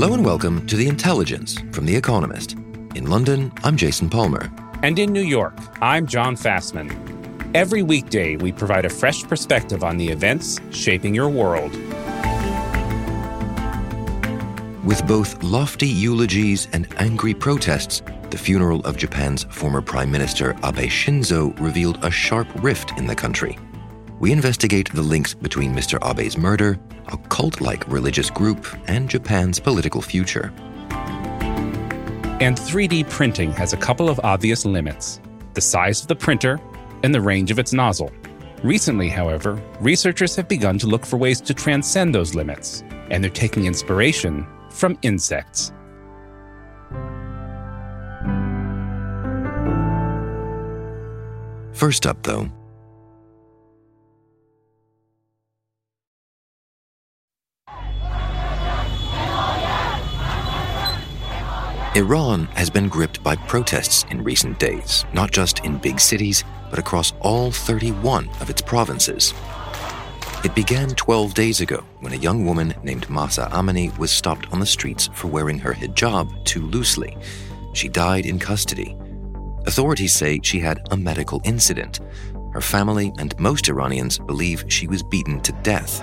Hello and welcome to The Intelligence from The Economist. In London, I'm Jason Palmer. And in New York, I'm John Fasman. Every weekday, we provide a fresh perspective on the events shaping your world. With both lofty eulogies and angry protests, the funeral of Japan's former Prime Minister Abe Shinzo revealed a sharp rift in the country. We investigate the links between Mr. Abe's murder, a cult like religious group, and Japan's political future. And 3D printing has a couple of obvious limits the size of the printer and the range of its nozzle. Recently, however, researchers have begun to look for ways to transcend those limits, and they're taking inspiration from insects. First up, though, Iran has been gripped by protests in recent days, not just in big cities, but across all 31 of its provinces. It began 12 days ago when a young woman named Mahsa Amini was stopped on the streets for wearing her hijab too loosely. She died in custody. Authorities say she had a medical incident. Her family and most Iranians believe she was beaten to death.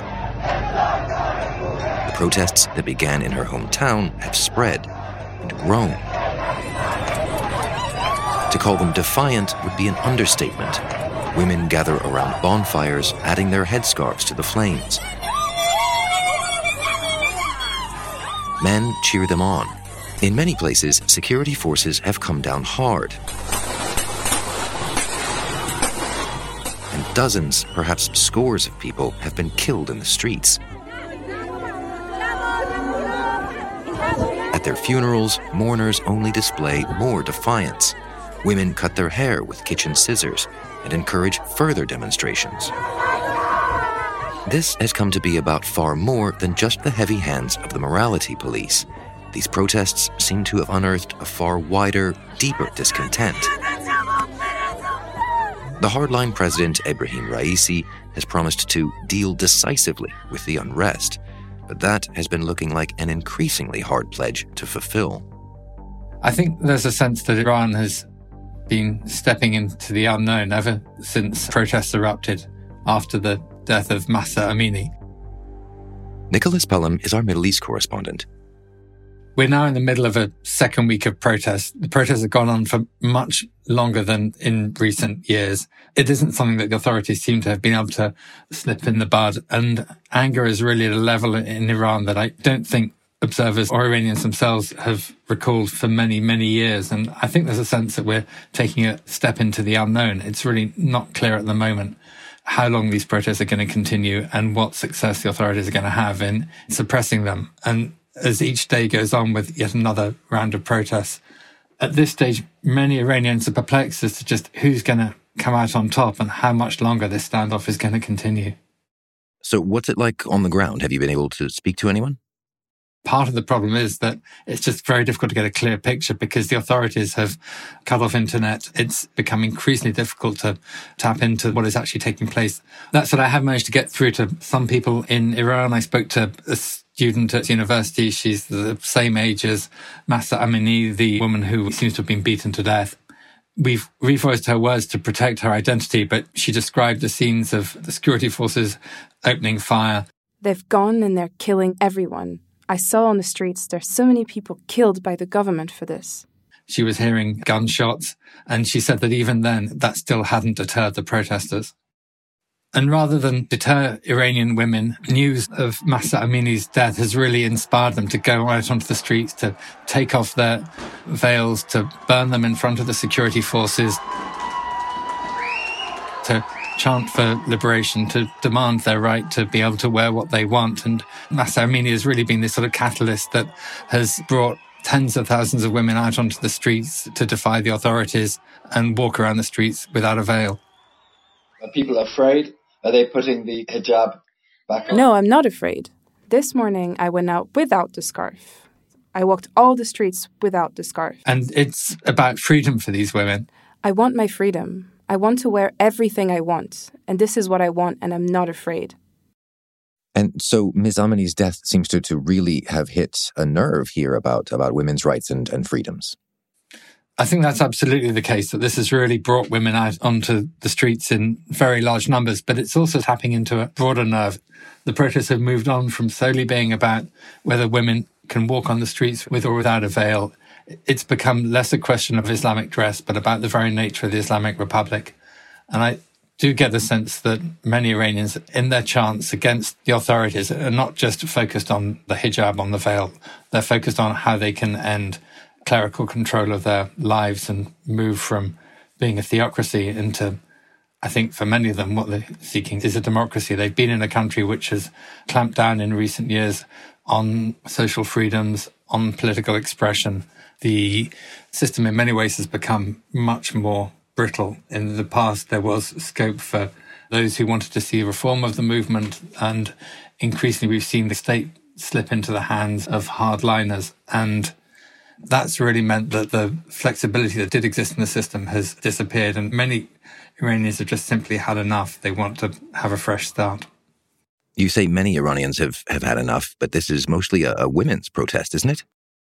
The protests that began in her hometown have spread and. To call them defiant would be an understatement. Women gather around bonfires, adding their headscarves to the flames. Men cheer them on. In many places, security forces have come down hard. And dozens, perhaps scores of people have been killed in the streets. Their funerals, mourners only display more defiance. Women cut their hair with kitchen scissors and encourage further demonstrations. This has come to be about far more than just the heavy hands of the morality police. These protests seem to have unearthed a far wider, deeper discontent. The hardline president Ibrahim Raisi has promised to deal decisively with the unrest but that has been looking like an increasingly hard pledge to fulfill. I think there's a sense that Iran has been stepping into the unknown ever since protests erupted after the death of Mahsa Amini. Nicholas Pelham is our Middle East correspondent. We're now in the middle of a second week of protests. The protests have gone on for much longer than in recent years. It isn't something that the authorities seem to have been able to slip in the bud. And anger is really at a level in Iran that I don't think observers or Iranians themselves have recalled for many, many years. And I think there's a sense that we're taking a step into the unknown. It's really not clear at the moment how long these protests are going to continue and what success the authorities are going to have in suppressing them. And as each day goes on with yet another round of protests. At this stage, many Iranians are perplexed as to just who's going to come out on top and how much longer this standoff is going to continue. So, what's it like on the ground? Have you been able to speak to anyone? Part of the problem is that it's just very difficult to get a clear picture because the authorities have cut off internet. It's become increasingly difficult to tap into what is actually taking place. That said, I have managed to get through to some people in Iran. I spoke to a student at university. She's the same age as Mahsa Amini, the woman who seems to have been beaten to death. We've revoiced her words to protect her identity, but she described the scenes of the security forces opening fire. They've gone and they're killing everyone. I saw on the streets there's so many people killed by the government for this. She was hearing gunshots, and she said that even then, that still hadn't deterred the protesters. And rather than deter Iranian women, news of Mahsa Amini's death has really inspired them to go out onto the streets, to take off their veils, to burn them in front of the security forces, to chant for liberation, to demand their right to be able to wear what they want. And Mahsa Amini has really been this sort of catalyst that has brought tens of thousands of women out onto the streets to defy the authorities and walk around the streets without a veil. People are afraid? Are they putting the hijab back on? No, I'm not afraid. This morning I went out without the scarf. I walked all the streets without the scarf. And it's about freedom for these women. I want my freedom. I want to wear everything I want. And this is what I want, and I'm not afraid. And so Ms. Amini's death seems to, to really have hit a nerve here about, about women's rights and, and freedoms. I think that's absolutely the case that this has really brought women out onto the streets in very large numbers, but it's also tapping into a broader nerve. The protests have moved on from solely being about whether women can walk on the streets with or without a veil. It's become less a question of Islamic dress, but about the very nature of the Islamic Republic. And I do get the sense that many Iranians, in their chants against the authorities, are not just focused on the hijab, on the veil. They're focused on how they can end clerical control of their lives and move from being a theocracy into, I think for many of them, what they're seeking is a democracy. They've been in a country which has clamped down in recent years on social freedoms, on political expression. The system in many ways has become much more brittle. In the past, there was scope for those who wanted to see reform of the movement, and increasingly we've seen the state slip into the hands of hardliners. And that's really meant that the flexibility that did exist in the system has disappeared, and many Iranians have just simply had enough. They want to have a fresh start. You say many Iranians have, have had enough, but this is mostly a, a women's protest, isn't it?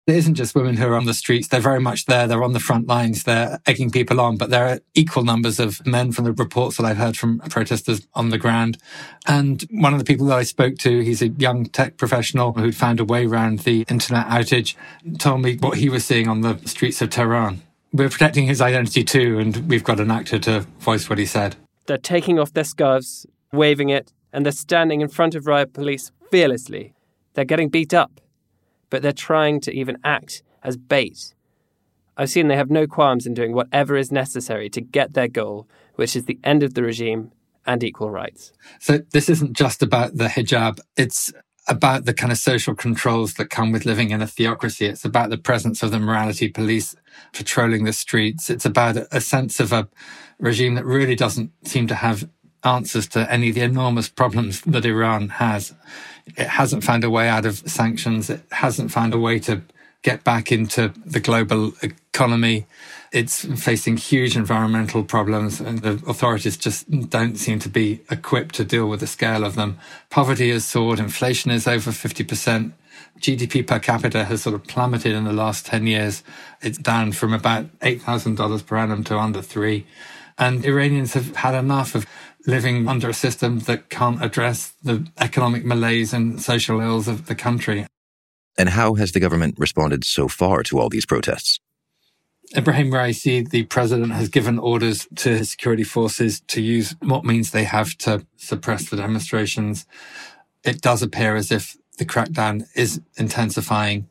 It isn't just women who are on the streets. They're very much there. They're on the front lines. They're egging people on, but there are equal numbers of men from the reports that I've heard from protesters on the ground. And one of the people that I spoke to, he's a young tech professional who'd found a way around the internet outage, told me what he was seeing on the streets of Tehran. We're protecting his identity too, and we've got an actor to voice what he said. They're taking off their scarves, waving it, and they're standing in front of riot police fearlessly. They're getting beat up, but they're trying to even act as bait. I've seen they have no qualms in doing whatever is necessary to get their goal, which is the end of the regime and equal rights. So this isn't just about the hijab. It's about the kind of social controls that come with living in a theocracy. It's about the presence of the morality police patrolling the streets. It's about a sense of a regime that really doesn't seem to have answers to any of the enormous problems that Iran has. It hasn't found a way out of sanctions. It hasn't found a way to get back into the global economy. It's facing huge environmental problems and the authorities just don't seem to be equipped to deal with the scale of them. Poverty has soared. Inflation is over 50%. GDP per capita has sort of plummeted in the last 10 years. It's down from about $8,000 per annum to under three. And Iranians have had enough of living under a system that can't address the economic malaise and social ills of the country. And how has the government responded so far to all these protests? Ibrahim Raisi, the president, has given orders to his security forces to use what means they have to suppress the demonstrations. It does appear as if the crackdown is intensifying.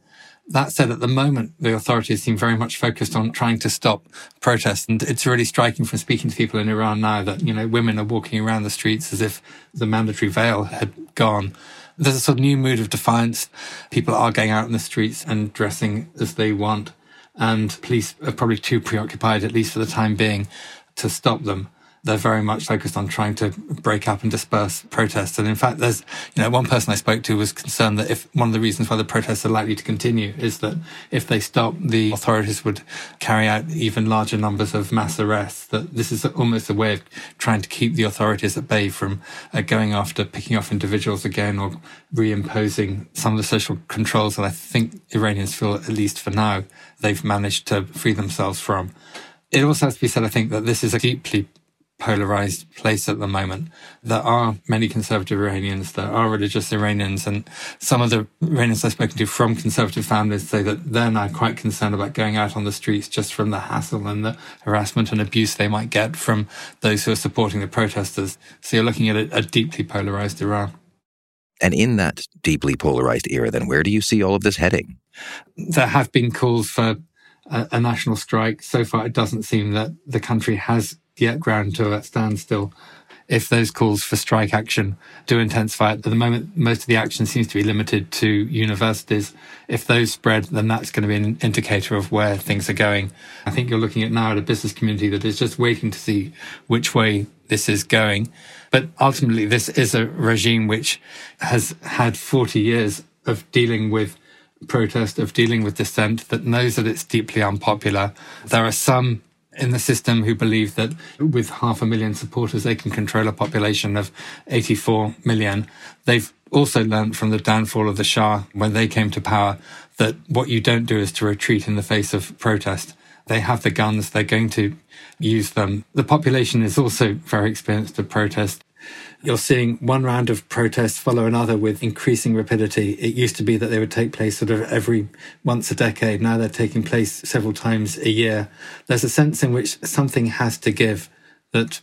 That said, at the moment, the authorities seem very much focused on trying to stop protests. And it's really striking from speaking to people in Iran now that, you know, women are walking around the streets as if the mandatory veil had gone. There's a sort of new mood of defiance. People are going out in the streets and dressing as they want. And police are probably too preoccupied, at least for the time being, to stop them they're very much focused on trying to break up and disperse protests. And in fact, there's, you know, one person I spoke to was concerned that if one of the reasons why the protests are likely to continue is that if they stop, the authorities would carry out even larger numbers of mass arrests. That this is almost a way of trying to keep the authorities at bay from uh, going after picking off individuals again or reimposing some of the social controls that I think Iranians feel, at least for now, they've managed to free themselves from. It also has to be said, I think, that this is a deeply polarized place at the moment. There are many conservative Iranians, there are religious Iranians, and some of the Iranians I've spoken to from conservative families say that they're now quite concerned about going out on the streets just from the hassle and the harassment and abuse they might get from those who are supporting the protesters. So you're looking at a, a deeply polarized Iran. And in that deeply polarized era, then where do you see all of this heading? There have been calls for a, a national strike. So far, it doesn't seem that the country has yet ground to a standstill. if those calls for strike action do intensify. At the moment, most of the action seems to be limited to universities. If those spread, then that's going to be an indicator of where things are going. I think you're looking at now at a business community that is just waiting to see which way this is going. But ultimately, this is a regime which has had 40 years of dealing with protest, of dealing with dissent, that knows that it's deeply unpopular. There are some in the system who believe that with half a million supporters, they can control a population of 84 million. They've also learned from the downfall of the Shah when they came to power that what you don't do is to retreat in the face of protest. They have the guns. They're going to use them. The population is also very experienced at protest. You're seeing one round of protests follow another with increasing rapidity. It used to be that they would take place sort of every once a decade. Now they're taking place several times a year. There's a sense in which something has to give, that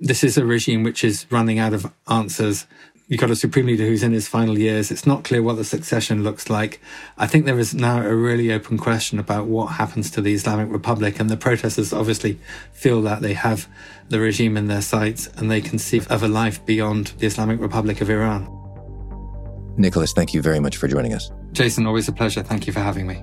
this is a regime which is running out of answers you've got a supreme leader who's in his final years. It's not clear what the succession looks like. I think there is now a really open question about what happens to the Islamic Republic, and the protesters obviously feel that they have the regime in their sights and they conceive of a life beyond the Islamic Republic of Iran. Nicholas, thank you very much for joining us. Jason, always a pleasure. Thank you for having me.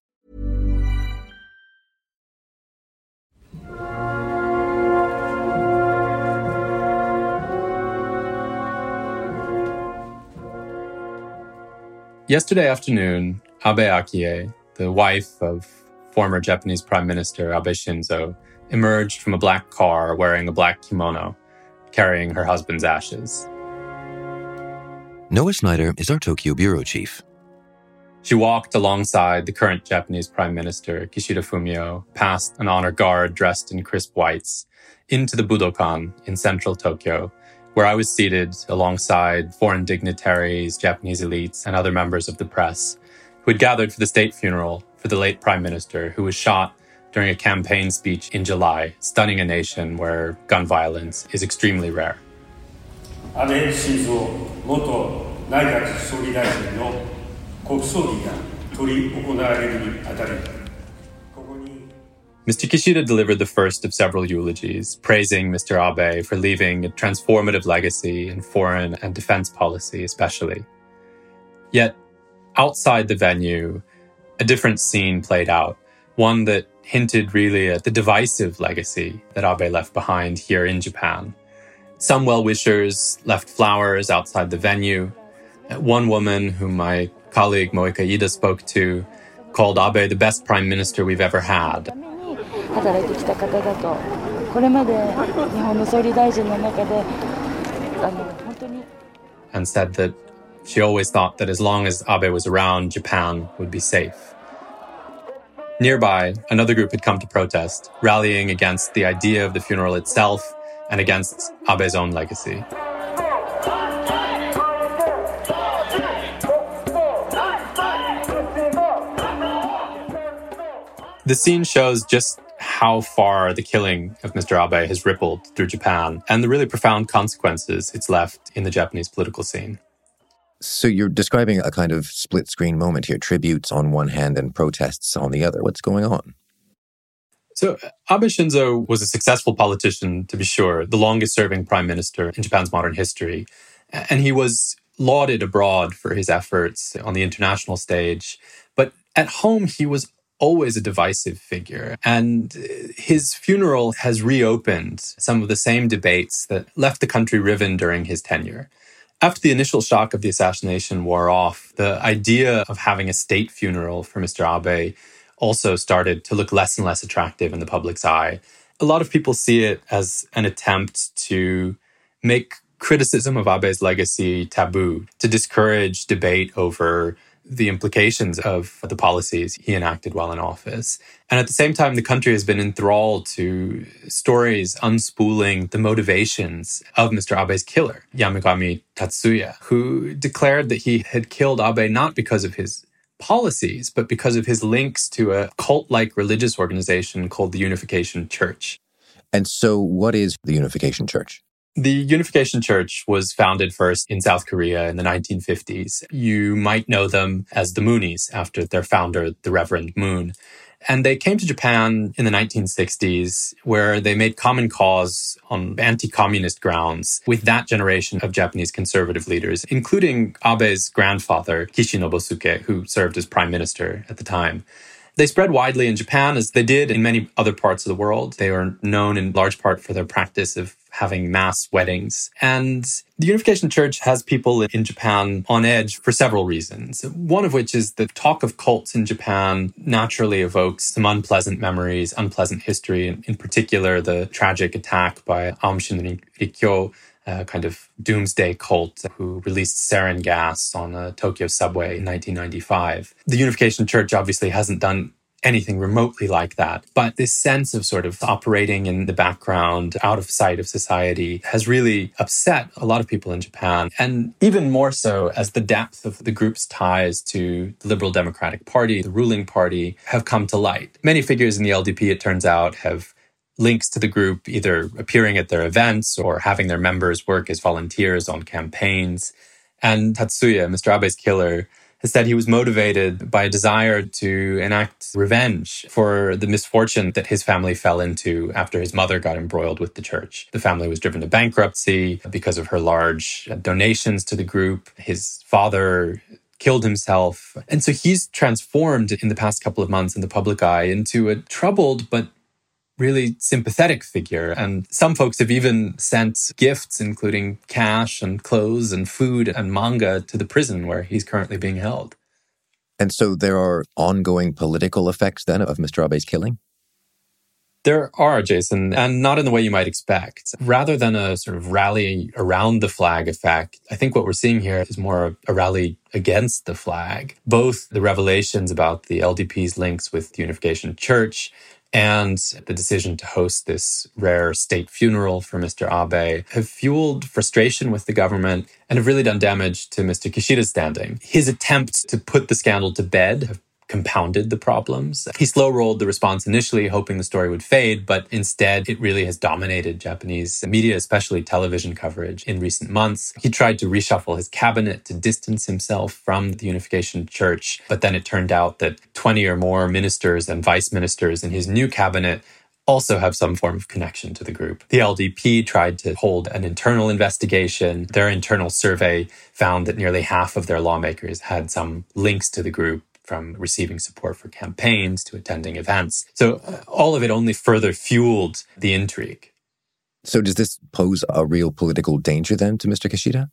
Yesterday afternoon, Abe Akie, the wife of former Japanese Prime Minister Abe Shinzo, emerged from a black car wearing a black kimono, carrying her husband's ashes. Noah Sneider is our Tokyo bureau chief. She walked alongside the current Japanese Prime Minister, Kishida Fumio, past an honor guard dressed in crisp whites, into the Budokan in central Tokyo, where I was seated alongside foreign dignitaries, Japanese elites, and other members of the press who had gathered for the state funeral for the late prime minister who was shot during a campaign speech in July, stunning a nation where gun violence is extremely rare. 安倍晋三元内閣総理大臣の国葬儀が執り行われるにあたり Mr. Kishida delivered the first of several eulogies, praising Mr. Abe for leaving a transformative legacy in foreign and defense policy, especially. Yet, outside the venue, a different scene played out, one that hinted really at the divisive legacy that Abe left behind here in Japan. Some well wishers left flowers outside the venue. One woman, whom my colleague Moeka Ida spoke to, called Abe the best prime minister we've ever had 働いてきた方だとこれまで日本の総理大臣の中であの本当に and said that she always thought that as long as Abe was around, Japan would be safe. Nearby, another group had come to protest, rallying against the idea of the funeral itself and against Abe's own legacy. The scene shows just how far the killing of Mr. Abe has rippled through Japan and the really profound consequences it's left in the Japanese political scene. So you're describing a kind of split screen moment here tributes on one hand and protests on the other. What's going on? So, Abe Shinzo was a successful politician, to be sure, the longest serving prime minister in Japan's modern history. And he was lauded abroad for his efforts on the international stage. But at home, he was always a divisive figure. And his funeral has reopened some of the same debates that left the country riven during his tenure. After the initial shock of the assassination wore off, the idea of having a state funeral for Mr. Abe also started to look less and less attractive in the public's eye. A lot of people see it as an attempt to make criticism of Abe's legacy taboo, to discourage debate over the implications of the policies he enacted while in office. And at the same time, the country has been enthralled to stories unspooling the motivations of Mr. Abe's killer, Yamagami Tatsuya, who declared that he had killed Abe not because of his policies, but because of his links to a cult like religious organization called the Unification Church. And so, what is the Unification Church? The Unification Church was founded first in South Korea in the 1950s. You might know them as the Moonies after their founder, the Reverend Moon. And they came to Japan in the 1960s, where they made common cause on anti communist grounds with that generation of Japanese conservative leaders, including Abe's grandfather, Kishi Nobusuke, who served as prime minister at the time. They spread widely in Japan as they did in many other parts of the world. They are known in large part for their practice of having mass weddings. And the Unification Church has people in Japan on edge for several reasons. One of which is the talk of cults in Japan naturally evokes some unpleasant memories, unpleasant history, in particular the tragic attack by Aum Shinrikyo, a kind of doomsday cult who released sarin gas on a Tokyo subway in 1995. The Unification Church obviously hasn't done anything remotely like that. But this sense of sort of operating in the background, out of sight of society, has really upset a lot of people in Japan. And even more so as the depth of the group's ties to the Liberal Democratic Party, the ruling party, have come to light. Many figures in the LDP, it turns out, have links to the group either appearing at their events or having their members work as volunteers on campaigns. And Tatsuya, Mr. Abe's killer, has said he was motivated by a desire to enact revenge for the misfortune that his family fell into after his mother got embroiled with the church. The family was driven to bankruptcy because of her large donations to the group. His father killed himself. And so he's transformed in the past couple of months in the public eye into a troubled but really sympathetic figure. And some folks have even sent gifts, including cash and clothes and food and manga to the prison where he's currently being held. And so there are ongoing political effects then of Mr. Abe's killing? There are, Jason, and not in the way you might expect. Rather than a sort of rally around the flag effect, I think what we're seeing here is more a rally against the flag. Both the revelations about the LDP's links with the Unification Church and the decision to host this rare state funeral for Mr. Abe have fueled frustration with the government and have really done damage to Mr. Kishida's standing. His attempt to put the scandal to bed have compounded the problems. He slow rolled the response initially, hoping the story would fade, but instead it really has dominated Japanese media, especially television coverage in recent months. He tried to reshuffle his cabinet to distance himself from the Unification Church, but then it turned out that 20 or more ministers and vice ministers in his new cabinet also have some form of connection to the group. The LDP tried to hold an internal investigation. Their internal survey found that nearly half of their lawmakers had some links to the group from receiving support for campaigns to attending events. So uh, all of it only further fueled the intrigue. So does this pose a real political danger then to Mr. Kishida?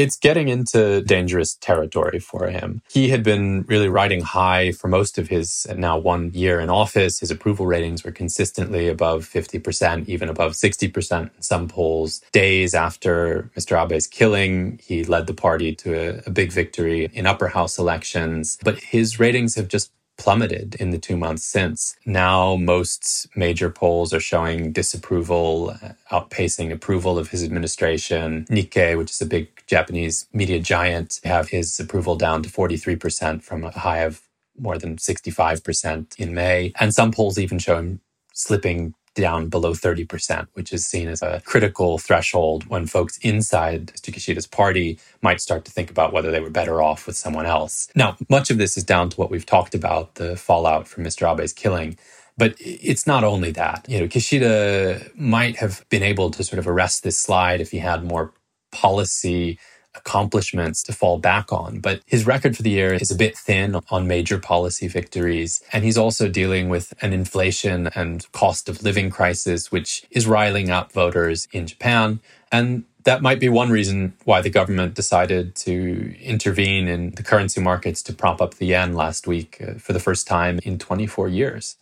It's getting into dangerous territory for him. He had been really riding high for most of his now one year in office. His approval ratings were consistently above 50%, even above 60% in some polls. Days after Mr. Abe's killing, he led the party to a, a big victory in upper house elections. But his ratings have just plummeted in the two months since. Now, most major polls are showing disapproval, uh, outpacing approval of his administration. Nikkei, which is a big Japanese media giant, have his approval down to 43% from a high of more than 65% in May. And some polls even show him slipping down below 30%, which is seen as a critical threshold when folks inside Mr. Kishida's party might start to think about whether they were better off with someone else. Now, much of this is down to what we've talked about, the fallout from Mr. Abe's killing. But it's not only that. You know, Kishida might have been able to sort of arrest this slide if he had more policy accomplishments to fall back on. But his record for the year is a bit thin on major policy victories. And he's also dealing with an inflation and cost of living crisis, which is riling up voters in Japan. And that might be one reason why the government decided to intervene in the currency markets to prop up the yen last week uh, for the first time in 24 years.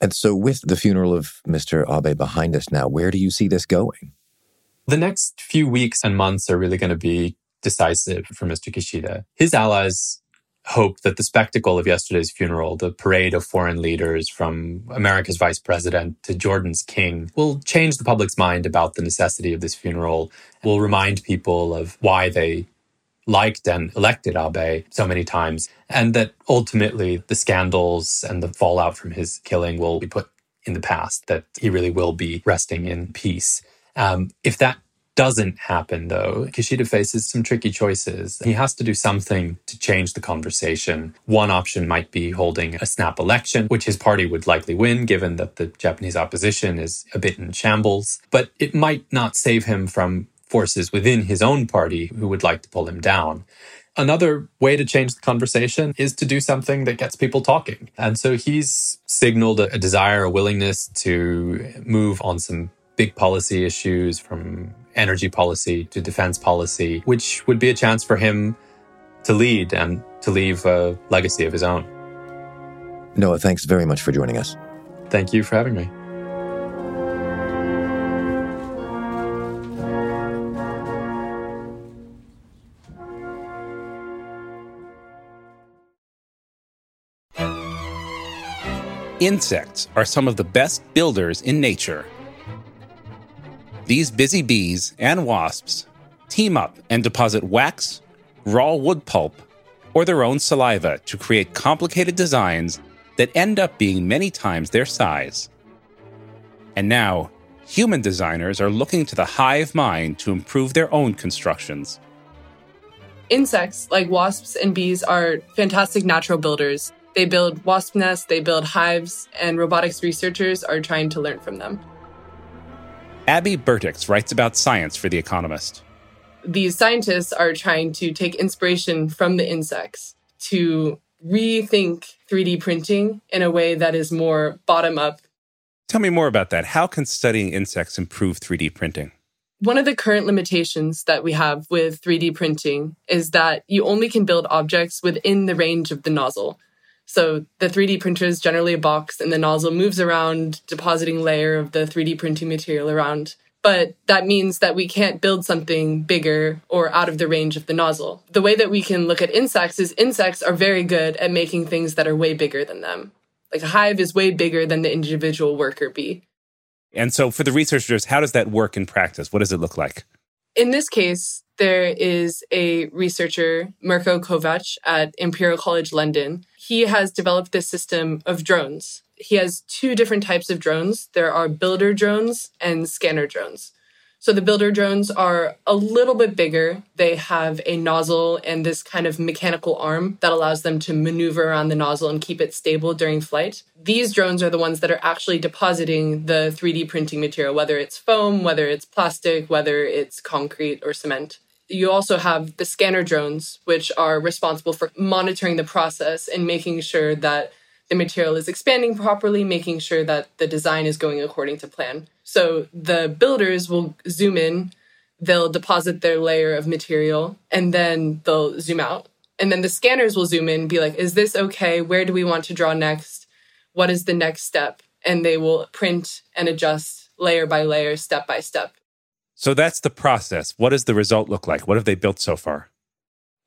And so, with the funeral of Mr. Abe behind us now, where do you see this going? The next few weeks and months are really going to be decisive for Mr. Kishida. His allies hope that the spectacle of yesterday's funeral, the parade of foreign leaders from America's vice president to Jordan's king, will change the public's mind about the necessity of this funeral, will remind people of why they liked and elected Abe so many times, and that ultimately the scandals and the fallout from his killing will be put in the past, that he really will be resting in peace. Um, if that doesn't happen, though, Kishida faces some tricky choices. He has to do something to change the conversation. One option might be holding a snap election, which his party would likely win, given that the Japanese opposition is a bit in shambles. But it might not save him from forces within his own party who would like to pull him down. Another way to change the conversation is to do something that gets people talking. And so he's signaled a, desire, a willingness to move on some big policy issues from energy policy to defense policy, which would be a chance for him to lead and to leave a legacy of his own. Noah, thanks very much for joining us. Thank you for having me. Insects are some of the best builders in nature. These busy bees and wasps team up and deposit wax, raw wood pulp, or their own saliva to create complicated designs that end up being many times their size. And now, human designers are looking to the hive mind to improve their own constructions. Insects, like wasps and bees, are fantastic natural builders they build wasp nests, they build hives, and robotics researchers are trying to learn from them. Abby Bertics writes about science for The Economist. These scientists are trying to take inspiration from the insects to rethink 3D printing in a way that is more bottom up. Tell me more about that. How can studying insects improve 3D printing? One of the current limitations that we have with 3D printing is that you only can build objects within the range of the nozzle. So the 3D printer is generally a box and the nozzle moves around, depositing layer of the 3D printing material around. But that means that we can't build something bigger or out of the range of the nozzle. The way that we can look at insects is insects are very good at making things that are way bigger than them. Like a hive is way bigger than the individual worker bee. And so for the researchers, how does that work in practice? What does it look like? In this case, there is a researcher, Mirko Kovac at Imperial College London, he has developed this system of drones. He has two different types of drones. There are builder drones and scanner drones. So the builder drones are a little bit bigger. They have a nozzle and this kind of mechanical arm that allows them to maneuver around the nozzle and keep it stable during flight. These drones are the ones that are actually depositing the 3D printing material, whether it's foam, whether it's plastic, whether it's concrete or cement you also have the scanner drones, which are responsible for monitoring the process and making sure that the material is expanding properly, making sure that the design is going according to plan. So the builders will zoom in, they'll deposit their layer of material, and then they'll zoom out. And then the scanners will zoom in be like, is this okay? Where do we want to draw next? What is the next step? And they will print and adjust layer by layer, step by step. So that's the process. What does the result look like? What have they built so far?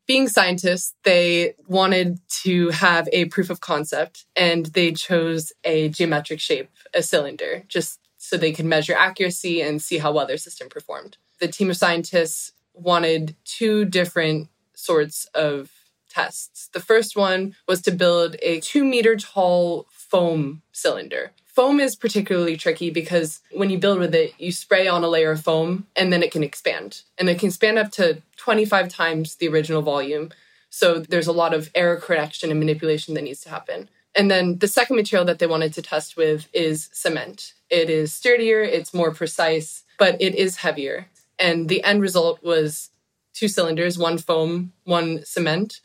Being scientists, they wanted to have a proof of concept and they chose a geometric shape, a cylinder, just so they could measure accuracy and see how well their system performed. The team of scientists wanted two different sorts of tests. The first one was to build a two meter tall foam cylinder Foam is particularly tricky because when you build with it, you spray on a layer of foam and then it can expand. And it can expand up to 25 times the original volume. So there's a lot of error correction and manipulation that needs to happen. And then the second material that they wanted to test with is cement. It is sturdier, it's more precise, but it is heavier. And the end result was two cylinders, one foam, one cement,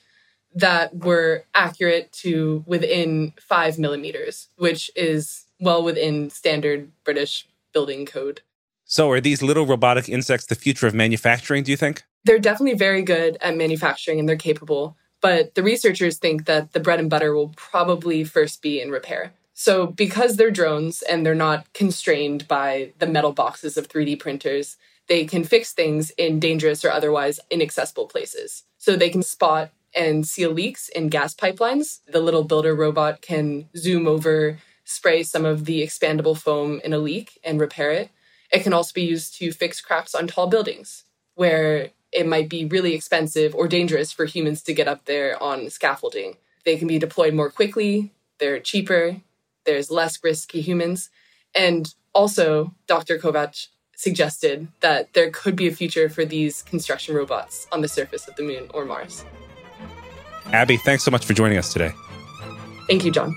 that were accurate to within five millimeters, which is well within standard British building code. So, are these little robotic insects the future of manufacturing, do you think? They're definitely very good at manufacturing and they're capable. But the researchers think that the bread and butter will probably first be in repair. So, because they're drones and they're not constrained by the metal boxes of 3D printers, they can fix things in dangerous or otherwise inaccessible places. So they can spot and seal leaks in gas pipelines. The little builder robot can zoom over, spray some of the expandable foam in a leak and repair it. It can also be used to fix cracks on tall buildings where it might be really expensive or dangerous for humans to get up there on scaffolding. They can be deployed more quickly, they're cheaper, there's less risky humans. And also, Dr. Kovacs suggested that there could be a future for these construction robots on the surface of the moon or Mars. Abby, thanks so much for joining us today. Thank you, John.